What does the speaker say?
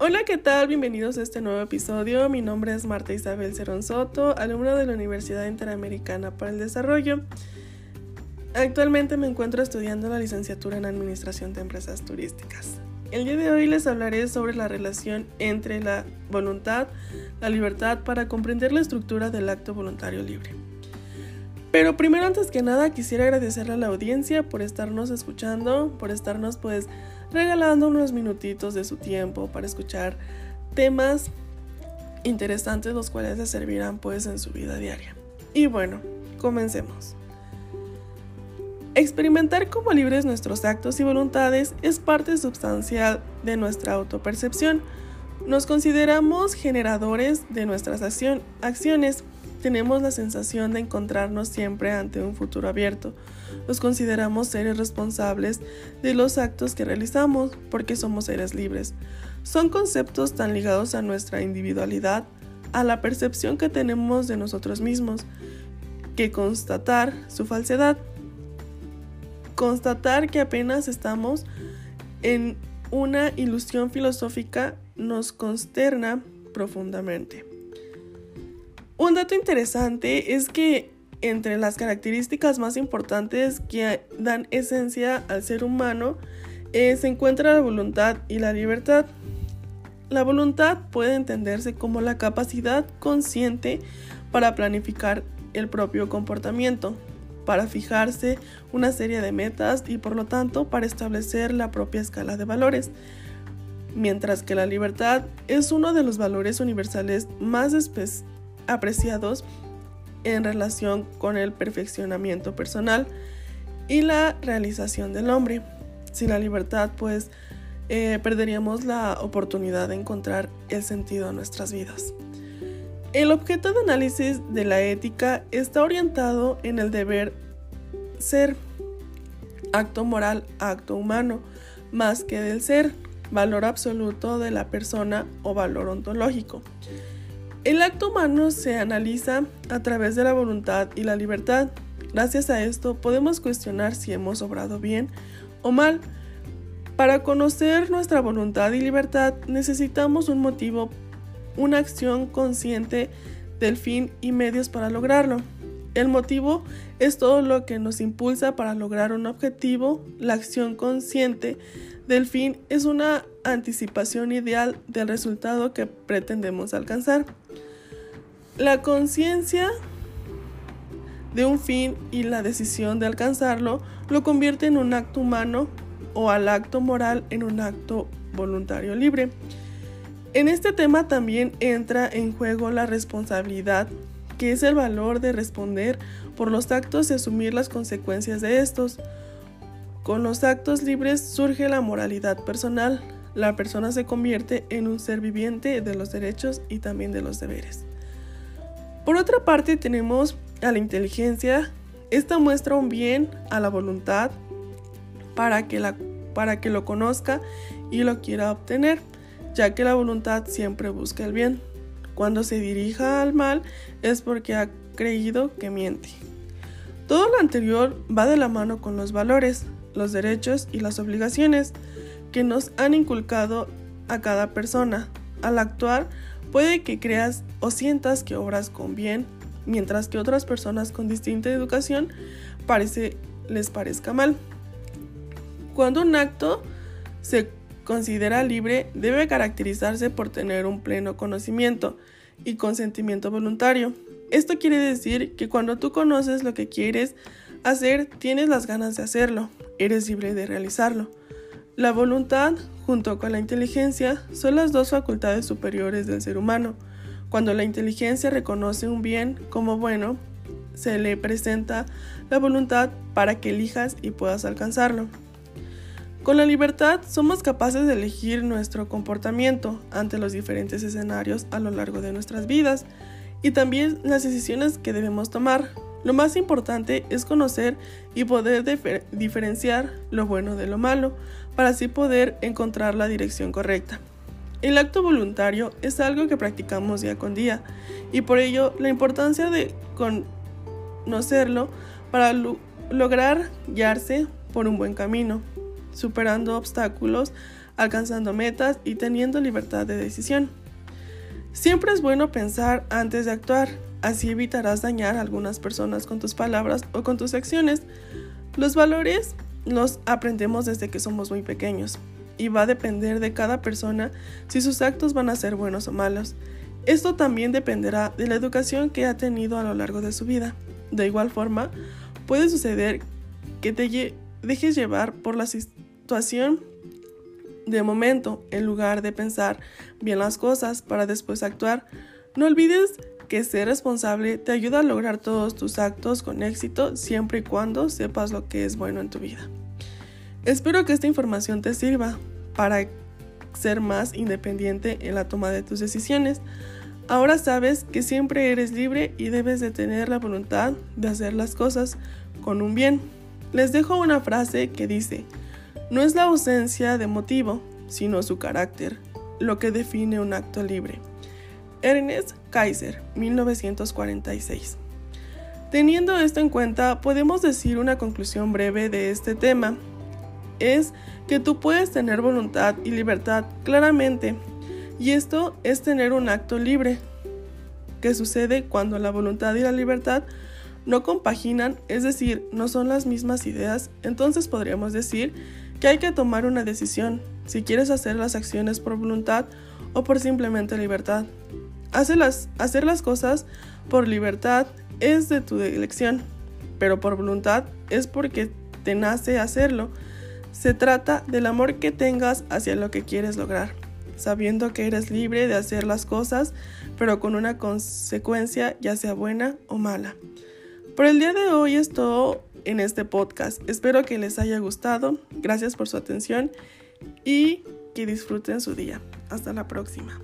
Hola, ¿qué tal? Bienvenidos a este nuevo episodio. Mi nombre es Marta Isabel Cerón Soto, alumna de la Universidad Interamericana para el Desarrollo. Actualmente me encuentro estudiando la licenciatura en Administración de Empresas Turísticas. El día de hoy les hablaré sobre la relación entre la voluntad, la libertad para comprender la estructura del acto voluntario libre. Pero primero, antes que nada, quisiera agradecerle a la audiencia por estarnos escuchando, por estarnos pues regalando unos minutitos de su tiempo para escuchar temas interesantes los cuales les servirán pues en su vida diaria. Y bueno, comencemos. Experimentar como libres nuestros actos y voluntades es parte sustancial de nuestra autopercepción. Nos consideramos generadores de nuestras acciones tenemos la sensación de encontrarnos siempre ante un futuro abierto. Nos consideramos seres responsables de los actos que realizamos porque somos seres libres. Son conceptos tan ligados a nuestra individualidad, a la percepción que tenemos de nosotros mismos, que constatar su falsedad. Constatar que apenas estamos en una ilusión filosófica nos consterna profundamente. Un dato interesante es que entre las características más importantes que dan esencia al ser humano eh, se encuentra la voluntad y la libertad. La voluntad puede entenderse como la capacidad consciente para planificar el propio comportamiento, para fijarse una serie de metas y por lo tanto para establecer la propia escala de valores. Mientras que la libertad es uno de los valores universales más apreciados en relación con el perfeccionamiento personal y la realización del hombre. Sin la libertad, pues eh, perderíamos la oportunidad de encontrar el sentido a nuestras vidas. El objeto de análisis de la ética está orientado en el deber ser, acto moral, acto humano, más que del ser, valor absoluto de la persona o valor ontológico. El acto humano se analiza a través de la voluntad y la libertad. Gracias a esto podemos cuestionar si hemos obrado bien o mal. Para conocer nuestra voluntad y libertad necesitamos un motivo, una acción consciente del fin y medios para lograrlo. El motivo es todo lo que nos impulsa para lograr un objetivo. La acción consciente del fin es una anticipación ideal del resultado que pretendemos alcanzar. La conciencia de un fin y la decisión de alcanzarlo lo convierte en un acto humano o al acto moral en un acto voluntario libre. En este tema también entra en juego la responsabilidad, que es el valor de responder por los actos y asumir las consecuencias de estos. Con los actos libres surge la moralidad personal. La persona se convierte en un ser viviente de los derechos y también de los deberes. Por otra parte tenemos a la inteligencia. Esta muestra un bien a la voluntad para que, la, para que lo conozca y lo quiera obtener, ya que la voluntad siempre busca el bien. Cuando se dirija al mal es porque ha creído que miente. Todo lo anterior va de la mano con los valores, los derechos y las obligaciones que nos han inculcado a cada persona. Al actuar, Puede que creas o sientas que obras con bien, mientras que otras personas con distinta educación parece, les parezca mal. Cuando un acto se considera libre, debe caracterizarse por tener un pleno conocimiento y consentimiento voluntario. Esto quiere decir que cuando tú conoces lo que quieres hacer, tienes las ganas de hacerlo, eres libre de realizarlo. La voluntad, junto con la inteligencia, son las dos facultades superiores del ser humano. Cuando la inteligencia reconoce un bien como bueno, se le presenta la voluntad para que elijas y puedas alcanzarlo. Con la libertad somos capaces de elegir nuestro comportamiento ante los diferentes escenarios a lo largo de nuestras vidas y también las decisiones que debemos tomar. Lo más importante es conocer y poder diferenciar lo bueno de lo malo para así poder encontrar la dirección correcta. El acto voluntario es algo que practicamos día con día y por ello la importancia de conocerlo para lograr guiarse por un buen camino, superando obstáculos alcanzando metas y teniendo libertad de decisión. Siempre es bueno pensar antes de actuar, así evitarás dañar a algunas personas con tus palabras o con tus acciones. Los valores los aprendemos desde que somos muy pequeños y va a depender de cada persona si sus actos van a ser buenos o malos. Esto también dependerá de la educación que ha tenido a lo largo de su vida. De igual forma, puede suceder que te dejes llevar por la situación de momento en lugar de pensar bien las cosas para después actuar. No olvides que ser responsable te ayuda a lograr todos tus actos con éxito siempre y cuando sepas lo que es bueno en tu vida. Espero que esta información te sirva para ser más independiente en la toma de tus decisiones. Ahora sabes que siempre eres libre y debes de tener la voluntad de hacer las cosas con un bien. Les dejo una frase que dice, no es la ausencia de motivo, sino su carácter, lo que define un acto libre. Ernest Kaiser, 1946. Teniendo esto en cuenta, podemos decir una conclusión breve de este tema es que tú puedes tener voluntad y libertad claramente. Y esto es tener un acto libre, que sucede cuando la voluntad y la libertad no compaginan, es decir, no son las mismas ideas, entonces podríamos decir que hay que tomar una decisión, si quieres hacer las acciones por voluntad o por simplemente libertad. Hacer las, hacer las cosas por libertad es de tu elección, pero por voluntad es porque te nace hacerlo. Se trata del amor que tengas hacia lo que quieres lograr, sabiendo que eres libre de hacer las cosas, pero con una consecuencia ya sea buena o mala. Por el día de hoy es en este podcast. Espero que les haya gustado. Gracias por su atención y que disfruten su día. Hasta la próxima.